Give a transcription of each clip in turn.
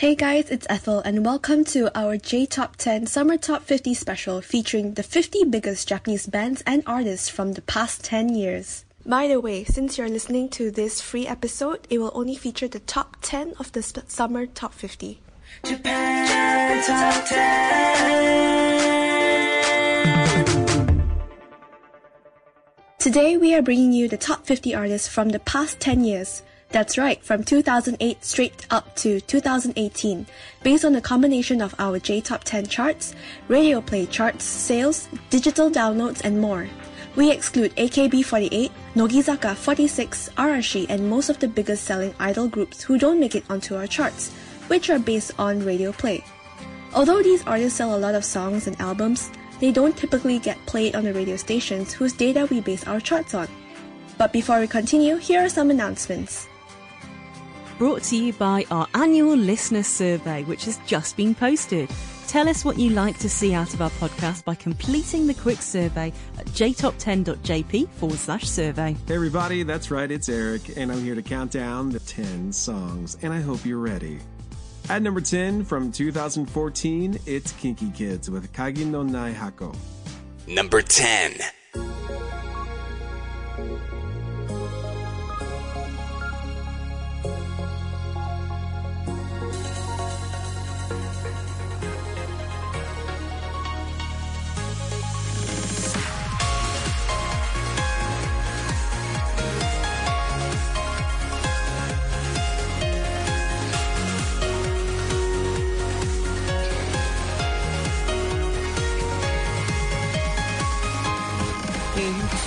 Hey guys, it's Ethel, and welcome to our J Top 10 Summer Top 50 special featuring the 50 biggest Japanese bands and artists from the past 10 years. By the way, since you're listening to this free episode, it will only feature the top 10 of the sp- Summer Top 50. Japan Top 10. Today, we are bringing you the top 50 artists from the past 10 years. That's right, from 2008 straight up to 2018, based on a combination of our J Top 10 charts, radio play charts, sales, digital downloads, and more. We exclude AKB48, Nogizaka 46, Arashi, and most of the biggest selling idol groups who don't make it onto our charts, which are based on radio play. Although these artists sell a lot of songs and albums, they don't typically get played on the radio stations whose data we base our charts on. But before we continue, here are some announcements brought to you by our annual listener survey, which has just been posted. Tell us what you like to see out of our podcast by completing the quick survey at jtop10.jp forward slash survey. Hey, everybody, that's right, it's Eric, and I'm here to count down the 10 songs, and I hope you're ready. At number 10 from 2014, it's KinKi Kids with Kagi no Nai Hako. Number 10.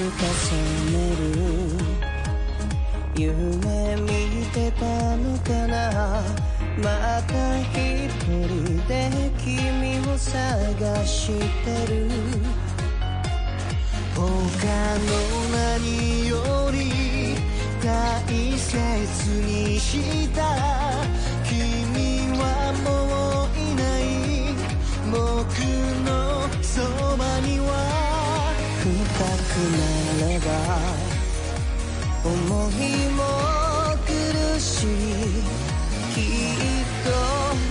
重ねる夢見てたのかなまた一人で君を探してる他の何より大切にした君はもういない僕のそばにはなれば思いも苦しいきっと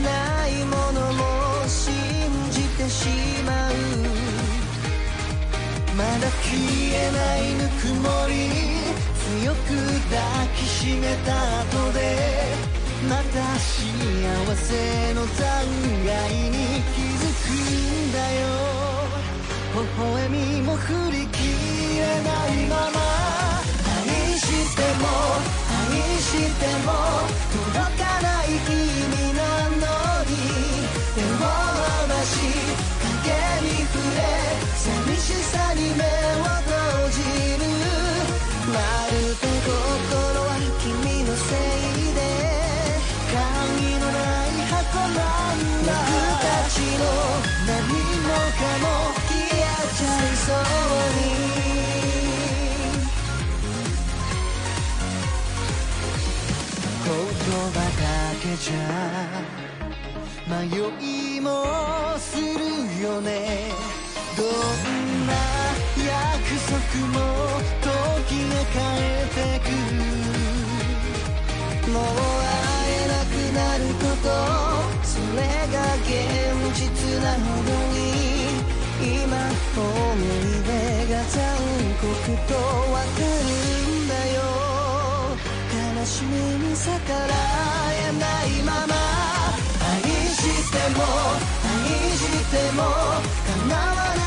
ないものも信じてしまう。まだ消えないぬくもり強く抱きしめた後でまた幸せの残骸に気づくんだよ。微笑みも振り切る。れないまま。愛しても愛しても届かない君なのに。手を伸ばし影に触れ寂しさじゃ迷いもするよね。どんな約束も時が変えてく。もう会えなくなることそれが現実なほどに。今思い出が残酷とわかる。悲しみに逆らえないまま。愛しても愛しても叶わない。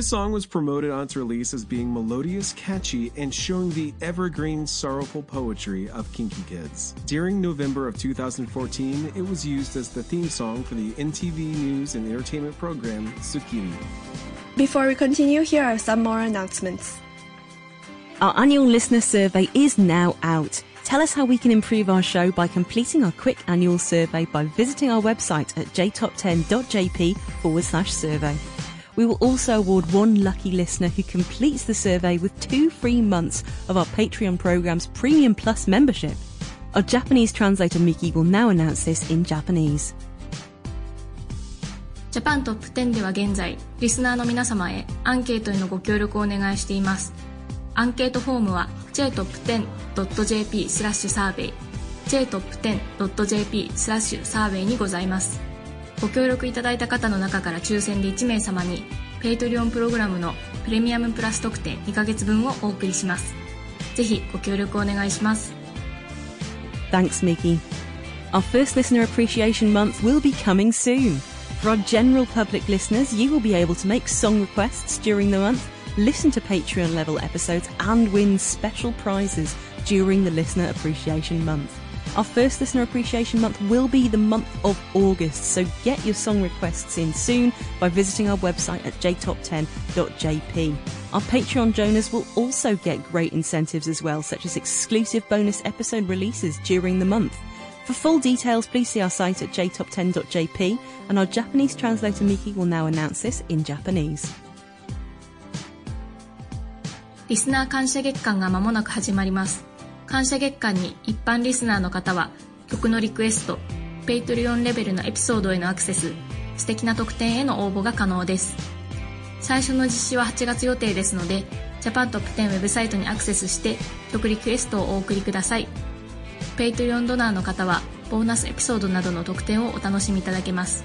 This song was promoted on its release as being melodious, catchy, and showing the evergreen, sorrowful poetry of KinKi Kids. During November of 2014, it was used as the theme song for the NTV News and Entertainment program Tsukimi. Before we continue, here are some more announcements. Our annual listener survey is now out. Tell us how we can improve our show by completing our quick annual survey by visiting our website at jtop10.jp forward slash survey. We will also award one lucky listener who completes the survey with two free months of our Patreon program's Premium Plus membership. Our Japanese translator Miki will now announce this in Japanese. ジャパントップ10では現在、リスナーの皆様へアンケートへのご協力をお願いしています。アンケートフォームは jtop10.jp スラッシュサーベイ jtop10.jp スラッシュサーベイにございます。ご協力いただいた方の中から抽選で1名様に、ペイトリオンプログラムのプレミアムプラス特典2ヶ月分をお送りします。ぜひご協力お願いします。Thanks, Miki. Our first listener appreciation month will be coming soon. For our general public listeners, you will be able to make song requests during the month, listen to Patreon level episodes, and win special prizes during the listener appreciation month. Our first listener appreciation month will be the month of August, so get your song requests in soon by visiting our website at jtop10.jp. Our Patreon donors will also get great incentives as well, such as exclusive bonus episode releases during the month. For full details, please see our site at jtop10.jp, and our Japanese translator Miki will now announce this in Japanese. リスナー感謝月間が間もなく始まります。 感謝月間に一般リスナーの方は曲のリクエスト、ペイトリオンレベルのエピソードへのアクセス、素敵な特典への応募が可能です。最初の実施は8月予定ですので、ジャパントップ10ウェブサイトにアクセスして曲リクエストをお送りください。ペイトリオンドナーの方はボーナスエピソードなどの特典をお楽しみいただけます。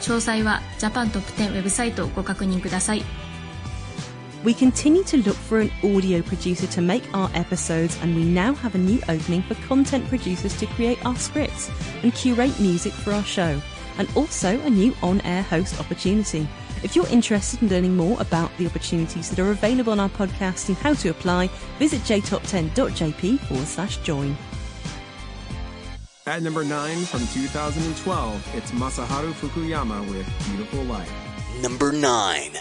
詳細はジャパントップ10ウェブサイトをご確認ください。We continue to look for an audio producer to make our episodes, and we now have a new opening for content producers to create our scripts and curate music for our show, and also a new on air host opportunity. If you're interested in learning more about the opportunities that are available on our podcast and how to apply, visit jtop10.jp forward slash join. At number 9 from 2012, it's Masaharu Fukuyama with Beautiful Life. Number 9.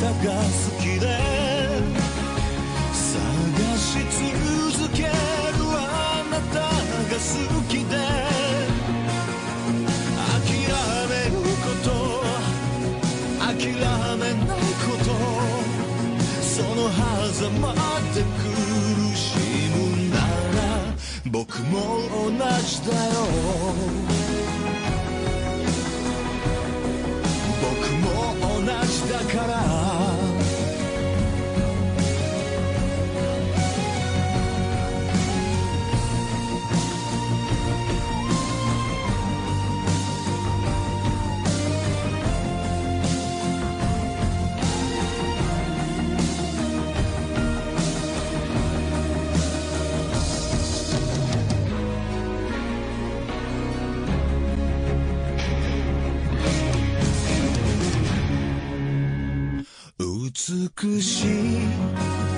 たが好きで探し続けるあなたが好きで諦めること諦めないことその狭間で苦しむなら僕も同じだよ。だから美しい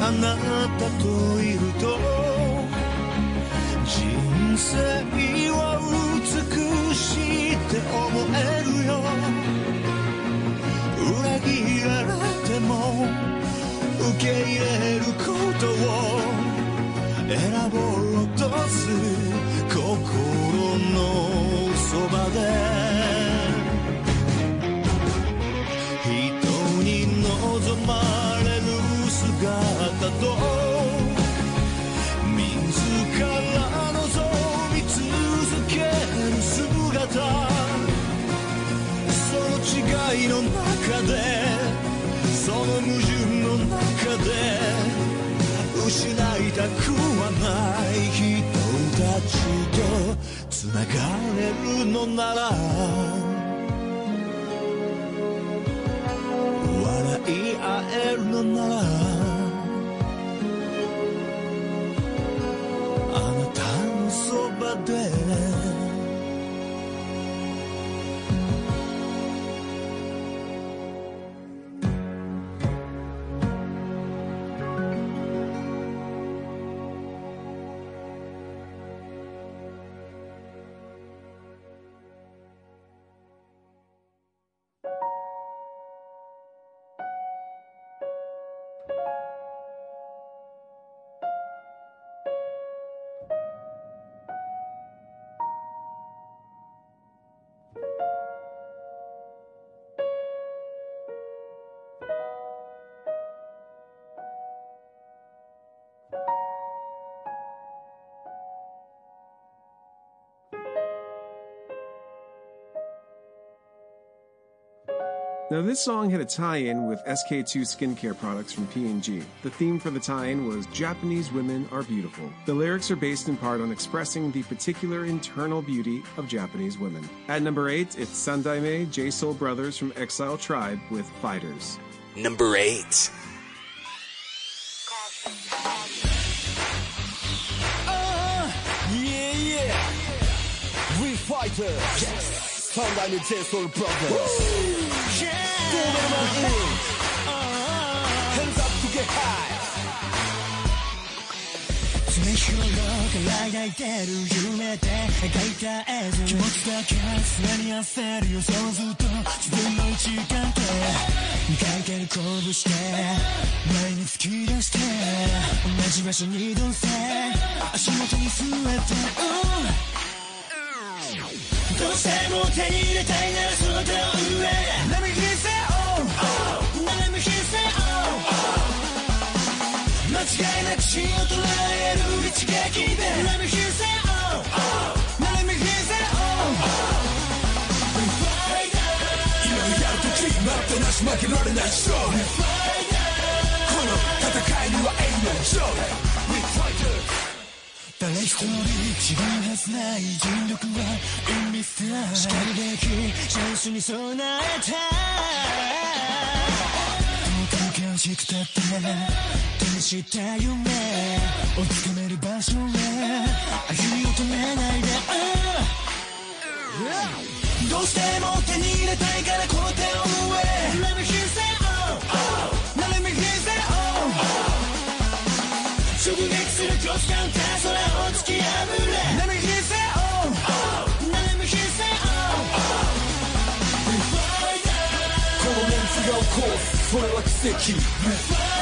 あなたといると人生は美しいって思えるよ。裏切られても受け入れることを選ぼうとする心のそばで。姿と自ら望み続ける姿その違いの中でその矛盾の中で失いたくはない人たちとつながれるのなら笑い合えるのなら对了 Now, this song had a tie-in with SK2 skincare products from P&G. The theme for the tie-in was Japanese women are beautiful. The lyrics are based in part on expressing the particular internal beauty of Japanese women. At number 8, it's Sandaime J Soul Brothers from Exile Tribe with Fighters. Number 8. Uh, yeah, yeah. We fighter. J-Soul Brothers. Yeah. Throw them on in. Hands up to get high. 日頃から抱いてる夢で描いた絵図気持ちだけ常に焦るよそうすると自分の一環で書いてる拳して前に突き出して同じ場所に移動して足元に据えて、うんどうしても手に入れたいならその手を上違いなく芯を捉える一撃で Let me hear say oh Let me hear say oh 今をやるとき待ったなし負けられない勝利この戦いには ain't no joke We fighters 誰一人違うはずない尽力は In me fly しかるべきチャンスに備えた遠く険しくたってした夢追いつかめる場所へ歩みを止めないで、うん。どうしても手に入れたいからこの手を上 Let me hear say oh Let me hear say oh 直撃するクロスカウンター空を突き破れ。Let me hear say oh Let me hear say oh このメンツが起こすそれは奇跡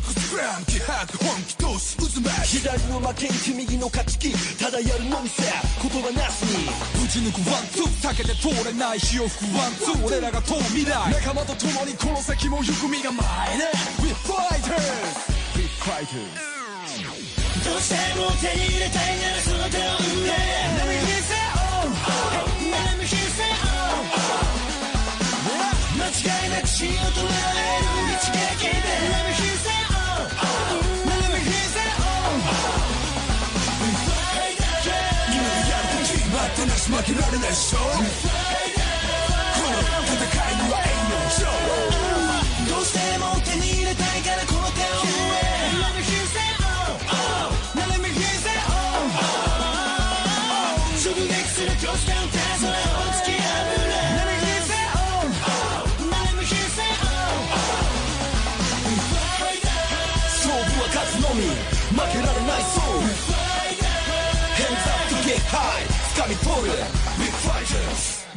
味する強力スクラム気迫本気闘志渦巻き左の負けん気右の勝ち気ただやるのみさ言葉なしにぶち抜くワンツー避けて通れない火を吹くワンツー俺らが問う未来仲間と共にこの先も行く身構えね We fighters We fighters どうしても手に入れたいならその手を上 Let me hear say oh Let me hear say oh 間違いなく芯を捉える I smoking out of that show.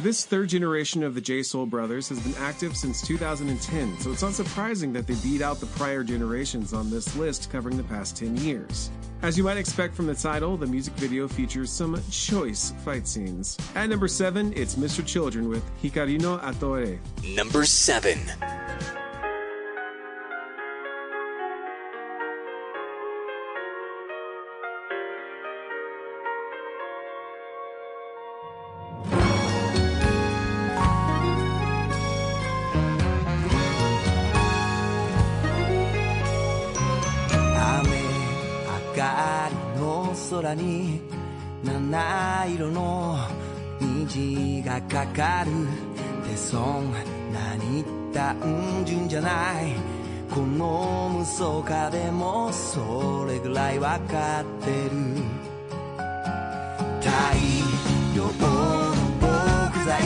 This third generation of the J Soul brothers has been active since 2010, so it's not surprising that they beat out the prior generations on this list covering the past 10 years. As you might expect from the title, the music video features some choice fight scenes. At number 7, it's Mr. Children with Hikarino Atorie. Number 7. 七色の虹がかかるでそんなに単純じゃない。この無双化でもそれぐらいわかってる。太陽の木材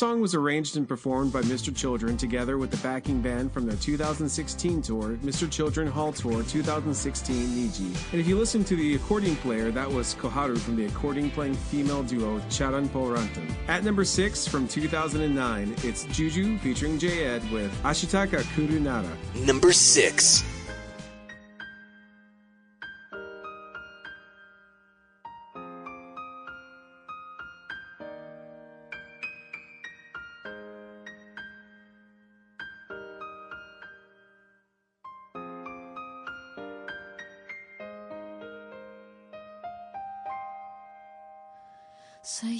song was arranged and performed by Mr. Children together with the backing band from their 2016 tour, Mr. Children Hall Tour 2016 Niji. And if you listen to the accordion player, that was Koharu from the accordion playing female duo Charan-Po-Rantan. At number 6 from 2009, it's Juju featuring Jay'ed with Ashitaka Kurunara. Number 6.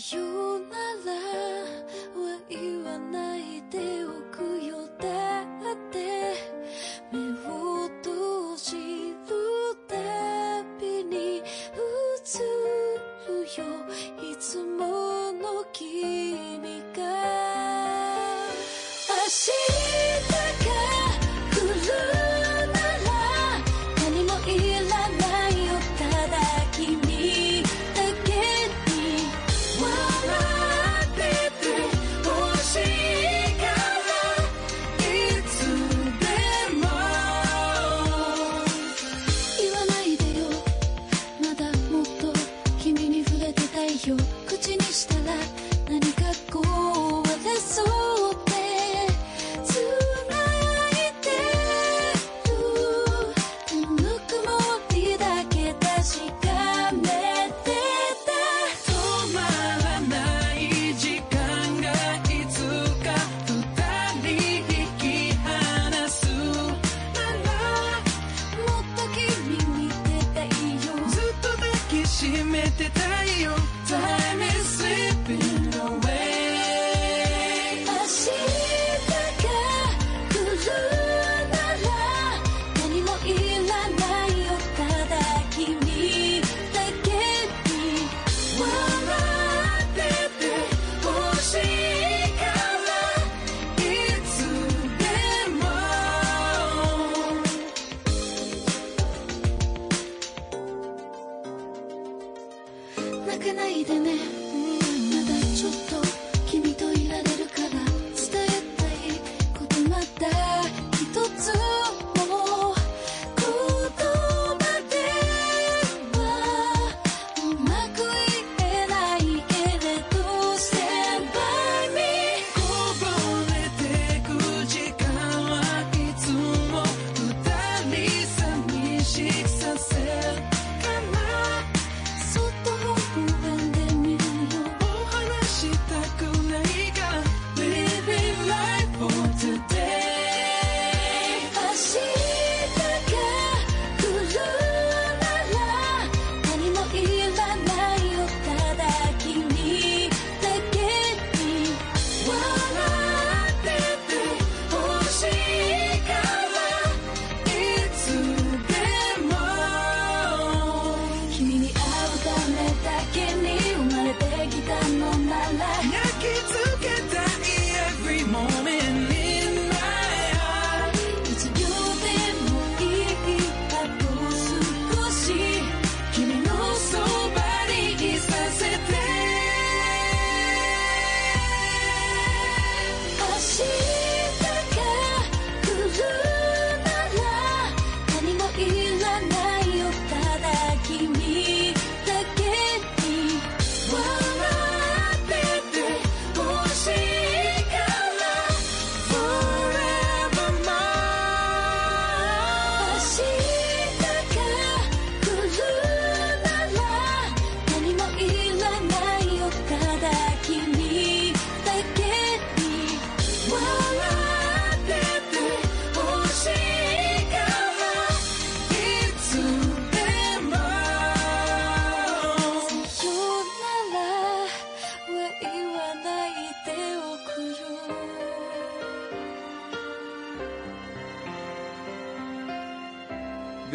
言うならは言わない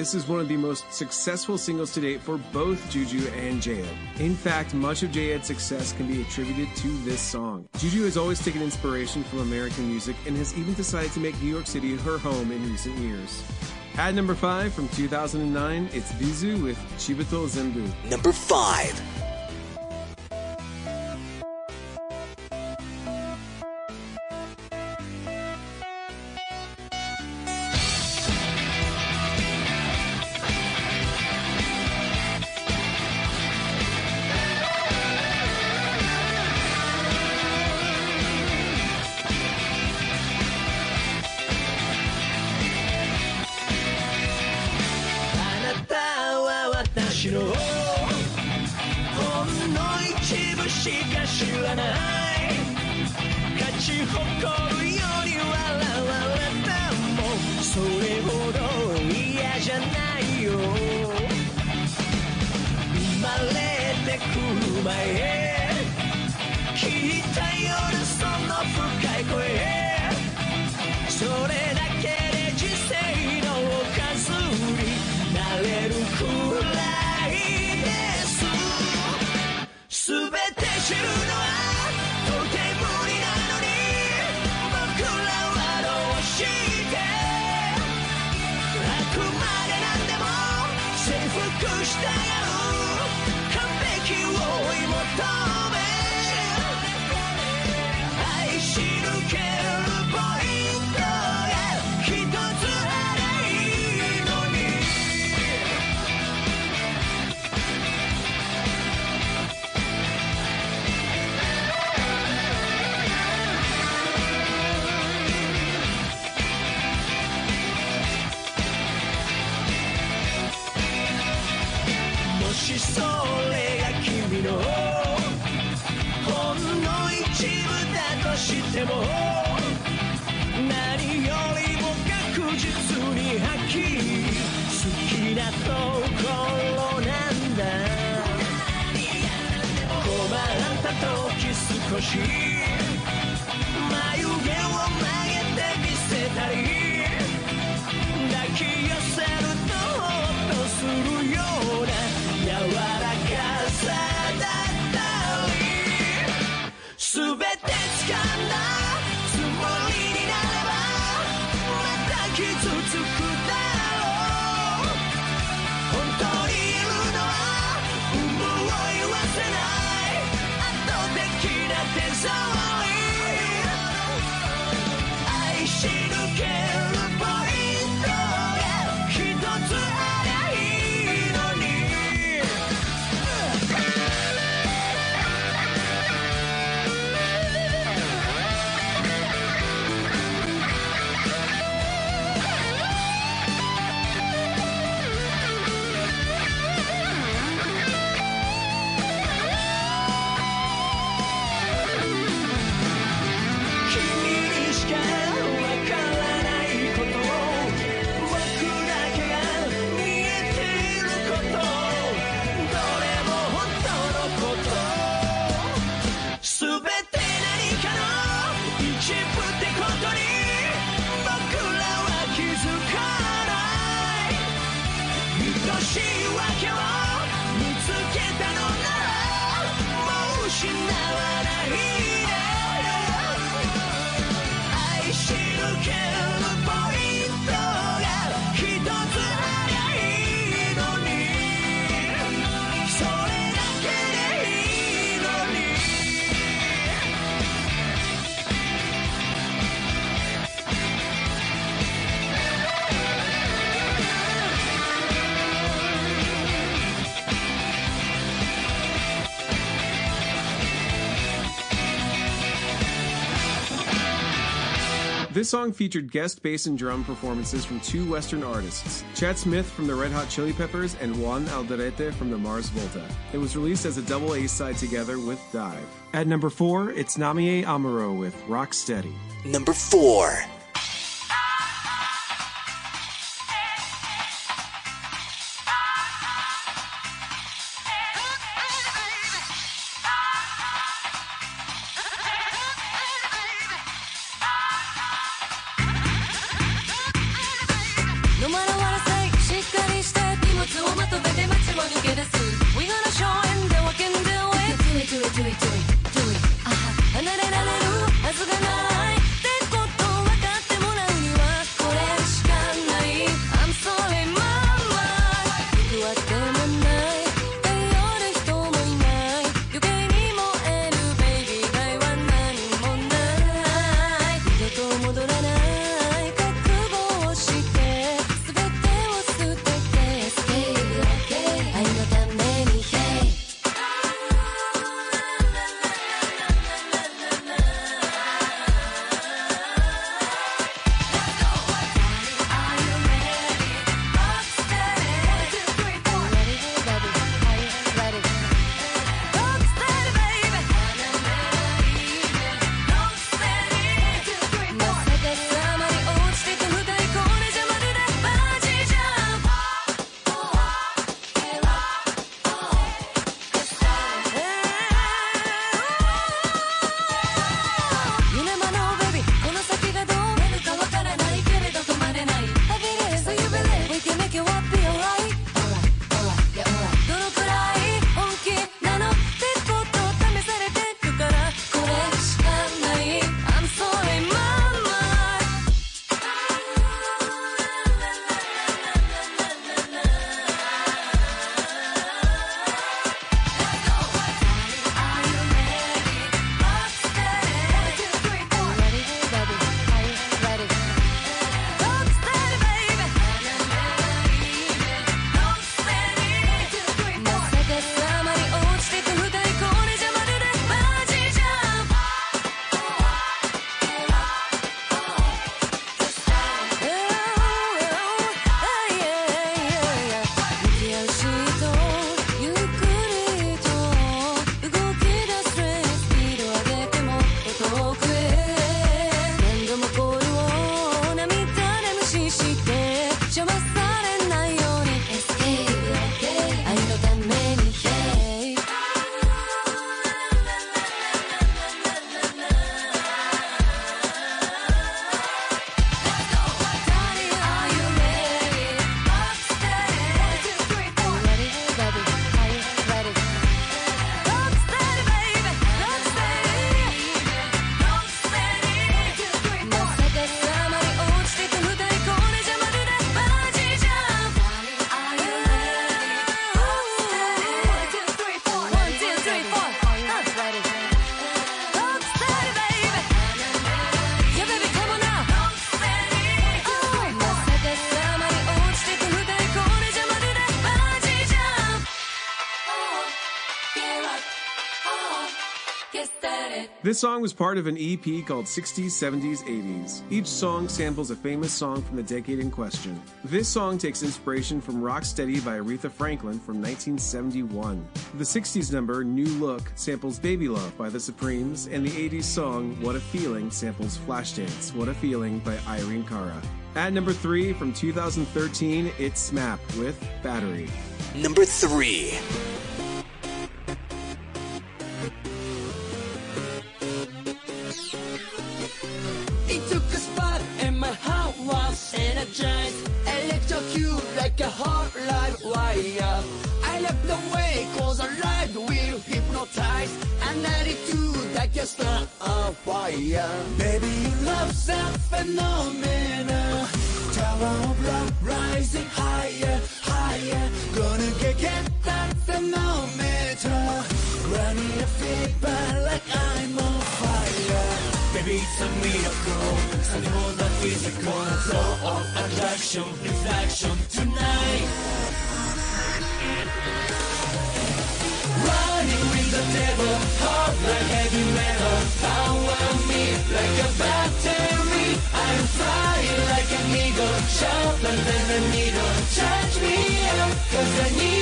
This is one of the most successful singles to date for both Juju and Jay'ed. In fact, much of Jay'ed's success can be attributed to this song. Juju has always taken inspiration from American music and has even decided to make New York City her home in recent years. At number 5 from 2009, it's B'z with Ichibu to Zenbu. Number 5. しても何よりも確実にはき好きなところなんだ。困った時少し This song featured guest bass and drum performances from two Western artists, Chad Smith from the Red Hot Chili Peppers and Juan Alderete from the Mars Volta. It was released as a double A side together with Dive. At number four, it's Namie Amuro with Rock Steady. Number 4. Song was part of an EP called 60s, 70s, 80s. Each song samples a famous song from the decade in question. This song takes inspiration from Rocksteady by Aretha Franklin from 1971. The 60s number, New Look, samples Baby Love by The Supremes, and the 80s song, What a Feeling, samples Flashdance, What a Feeling by Irene Cara. At number 3 from 2013, it's SMAP with Battery. Number 3. Was energized. Electrocute like a hot live wire. I left the way cause I live will hypnotize. An attitude that can start a fire. Baby, your love's a phenomenon. Tower of love rising higher, higher. Gonna get, get that thermometer. Running a fever like I'm on it's a miracle Something more than physical Flow of attraction, reflection tonight Running with the devil Hot like heavy metal Power me like a battery. I'm flying like an eagle Sharp like a needle. Charge me up cause I need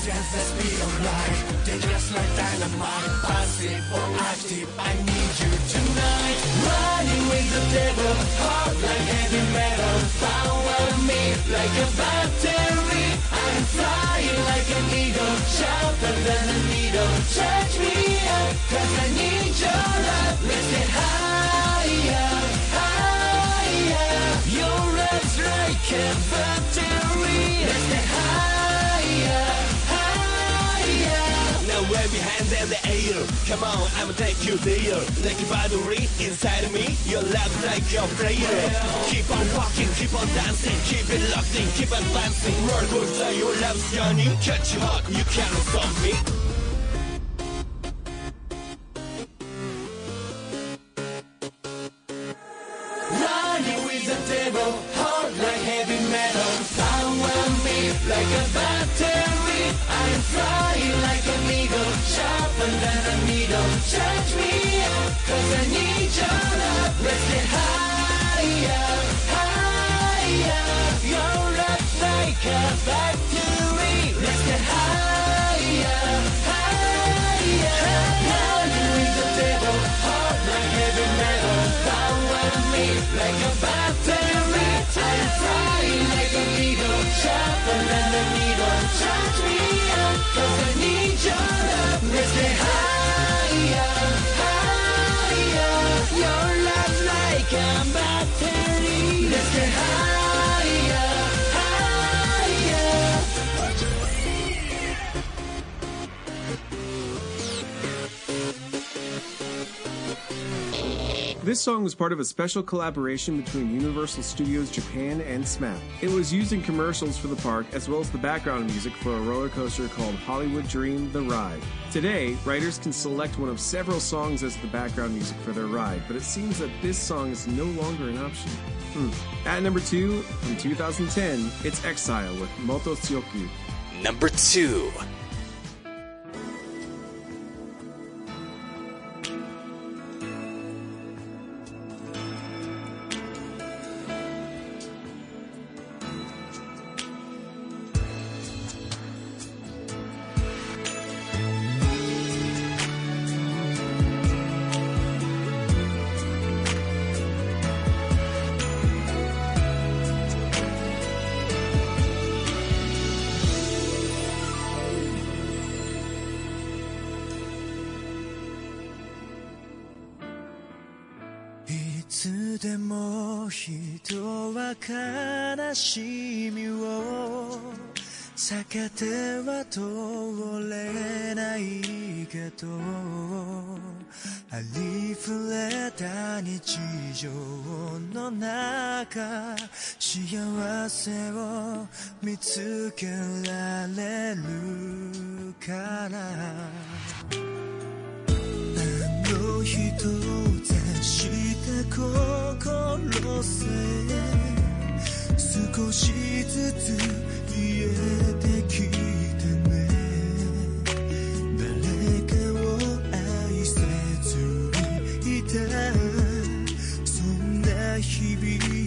fire. Against the speed of light, dangerous like dynamite, passive or active. I need you tonight. Running with the devil, hard like heavy metal. Power me like a battery. I'm flying like an eagle, sharper than a needle. Touch me up, cause I need your love. Let's get higher, higher. Your love's like a battery. Let's get Now wave your hands in the air. Come on, I'ma take you there. Like a battery inside of me. Your love like your prayer. Keep on walking, keep on dancing, keep it locked in, keep advancing. Roller coaster, your love's journey. Catch your heart, you can't stop me. Like heavy metal. Power me like a battery. I'm flying like an eagle, sharper than a needle. Touch me up, cause I need your love. Let's get higher, higher. Your love's like a battery. Let's get higher, higher. Running with the devil, hard like heavy metal. Power me like a battery. I'm flying like an eagle, sharper than a needle. This song was part of a special collaboration between Universal Studios Japan and SMAP. It was used in commercials for the park as well as the background music for a roller coaster called Hollywood Dream The Ride. Today, riders can select one of several songs as the background music for their ride, but it seems that this song is no longer an option. Hmm. At number two, from 2010, it's Exile with Motto Tsuyoku. Number 2. 悲しみを避けては通れないけどありふれた日常の中幸せを見つけられるからあの人雑した心さえ少しずつ消えてきたね。誰かを愛せずにいたそんな日々。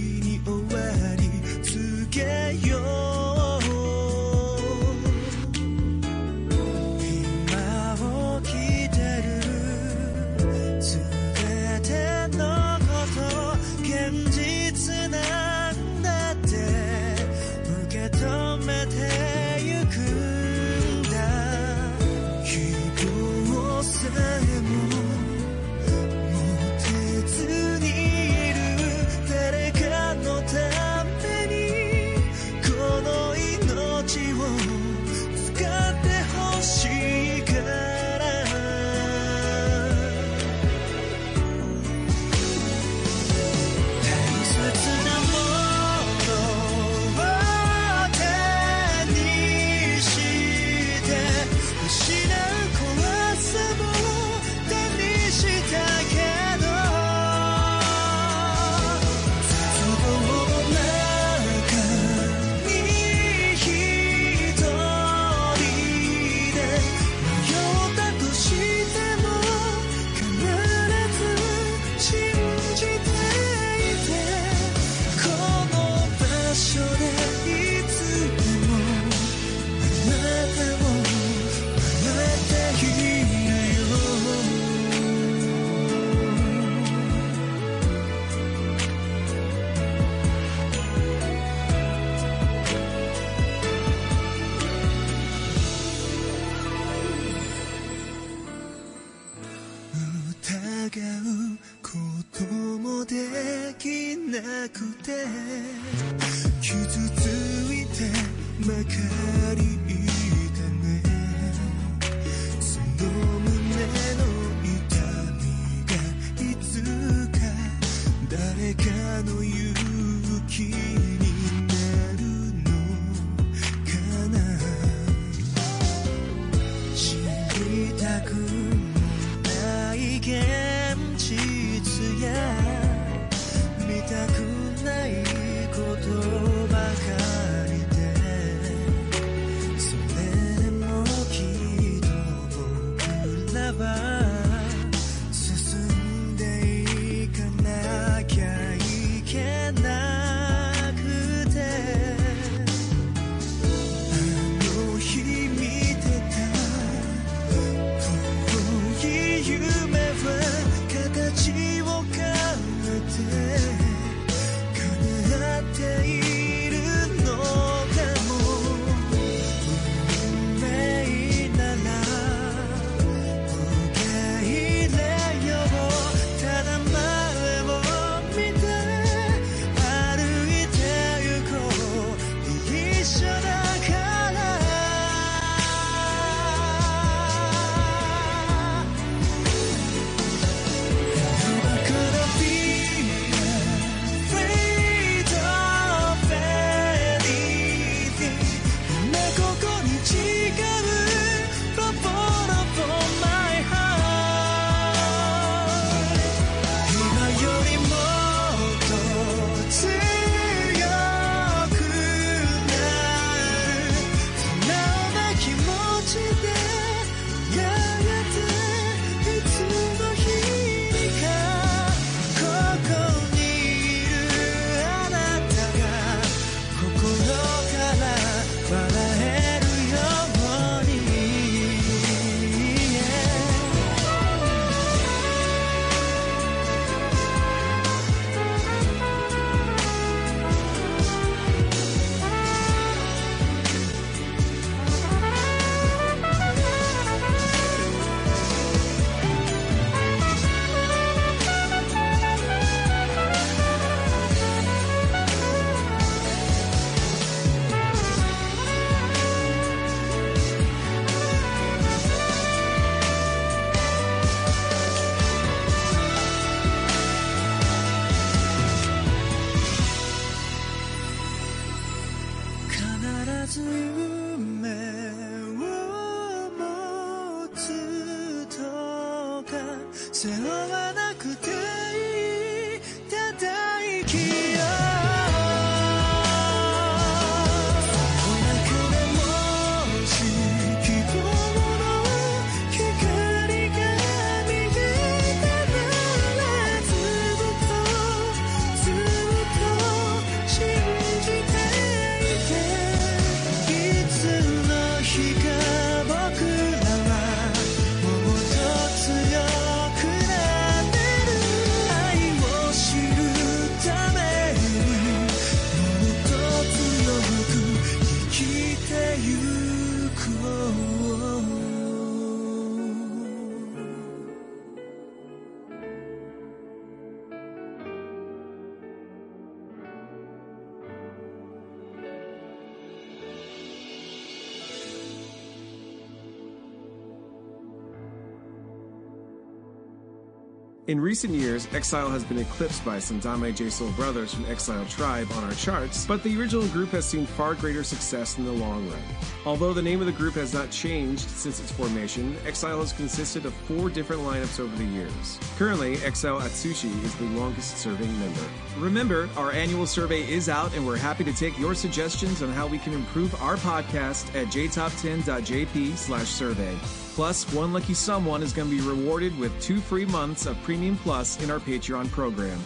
In recent years, Exile has been eclipsed by Sandaime J Soul brothers from Exile Tribe on our charts, but the original group has seen far greater success in the long run. Although the name of the group has not changed since its formation, Exile has consisted of four different lineups over the years. Currently, Exile Atsushi is the longest serving member. Remember, our annual survey is out, and we're happy to take your suggestions on how we can improve our podcast at jtop10.jp slash survey. Plus, one lucky someone is going to be rewarded with two free months of Premium Plus in our Patreon program.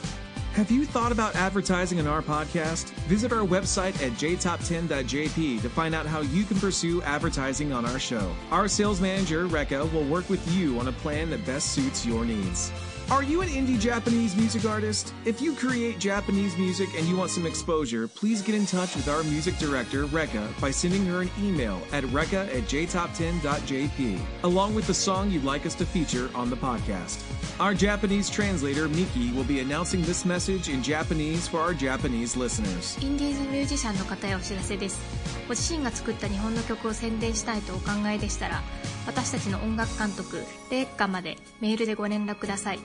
Have you thought about advertising on our podcast? Visit our website at jtop10.jp to find out how you can pursue advertising on our show. Our sales manager, Rekka, will work with you on a plan that best suits your needs. Are you an indie Japanese music artist? If you create Japanese music and you want some exposure, please get in touch with our music director, Rekka, by sending her an email at rekka at jtop10.jp, along with the song you'd like us to feature on the podcast. Our Japanese translator, Miki, will be announcing this message in Japanese for our Japanese listeners. インディーズミュージシャンの方へお知らせですご自身が作った日本の曲を宣伝したいとお考えでしたら私たちの音楽監督レッカまでメールでご連絡ください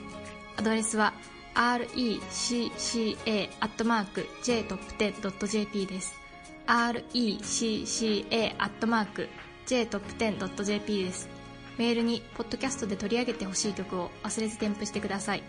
アドレスは recca.jtop10.jp です recca.jtop10.jp ですメールにポッドキャストで取り上げてほしい曲を忘れず添付してください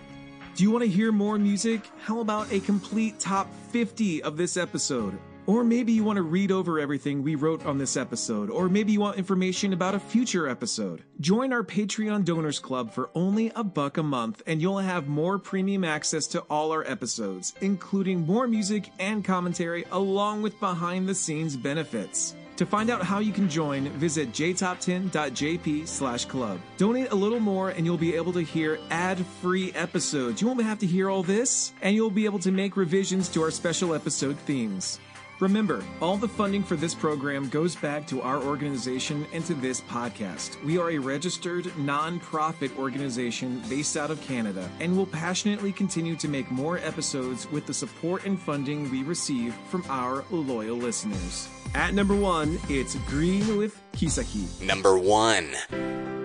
Do you want to hear more music? How about a complete top 50 of this episode? Or maybe you want to read over everything we wrote on this episode, or maybe you want information about a future episode. Join our Patreon Donors Club for only a buck a month, and you'll have more premium access to all our episodes, including more music and commentary, along with behind the scenes benefits. To find out how you can join, visit jtop10.jp slash club. Donate a little more and you'll be able to hear ad-free episodes. You won't have to hear all this, and you'll be able to make revisions to our special episode themes. Remember, all the funding for this program goes back to our organization and to this podcast. We are a registered, non-profit organization based out of Canada and will passionately continue to make more episodes with the support and funding we receive from our loyal listeners. At number one, it's GReeeeN with Kiseki. Number 1.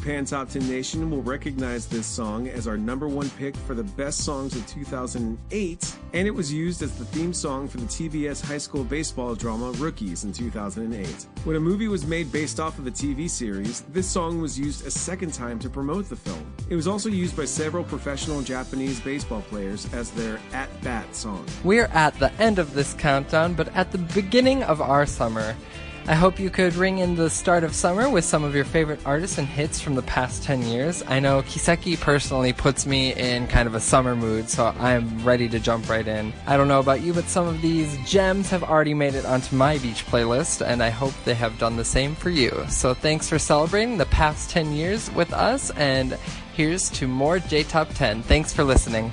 Japan Top 10 Nation will recognize this song as our number one pick for the best songs of 2008, and it was used as the theme song for the TBS high school baseball drama Rookies in 2008. When a movie was made based off of the TV series, this song was used a second time to promote the film. It was also used by several professional Japanese baseball players as their at bat song. We're at the end of this countdown, but at the beginning of our summer. I hope you could ring in the start of summer with some of your favorite artists and hits from the past 10 years. I know Kiseki personally puts me in kind of a summer mood, so I'm ready to jump right in. I don't know about you, but some of these gems have already made it onto my beach playlist, and I hope they have done the same for you. So thanks for celebrating the past 10 years with us, and here's to more J Top 10. Thanks for listening.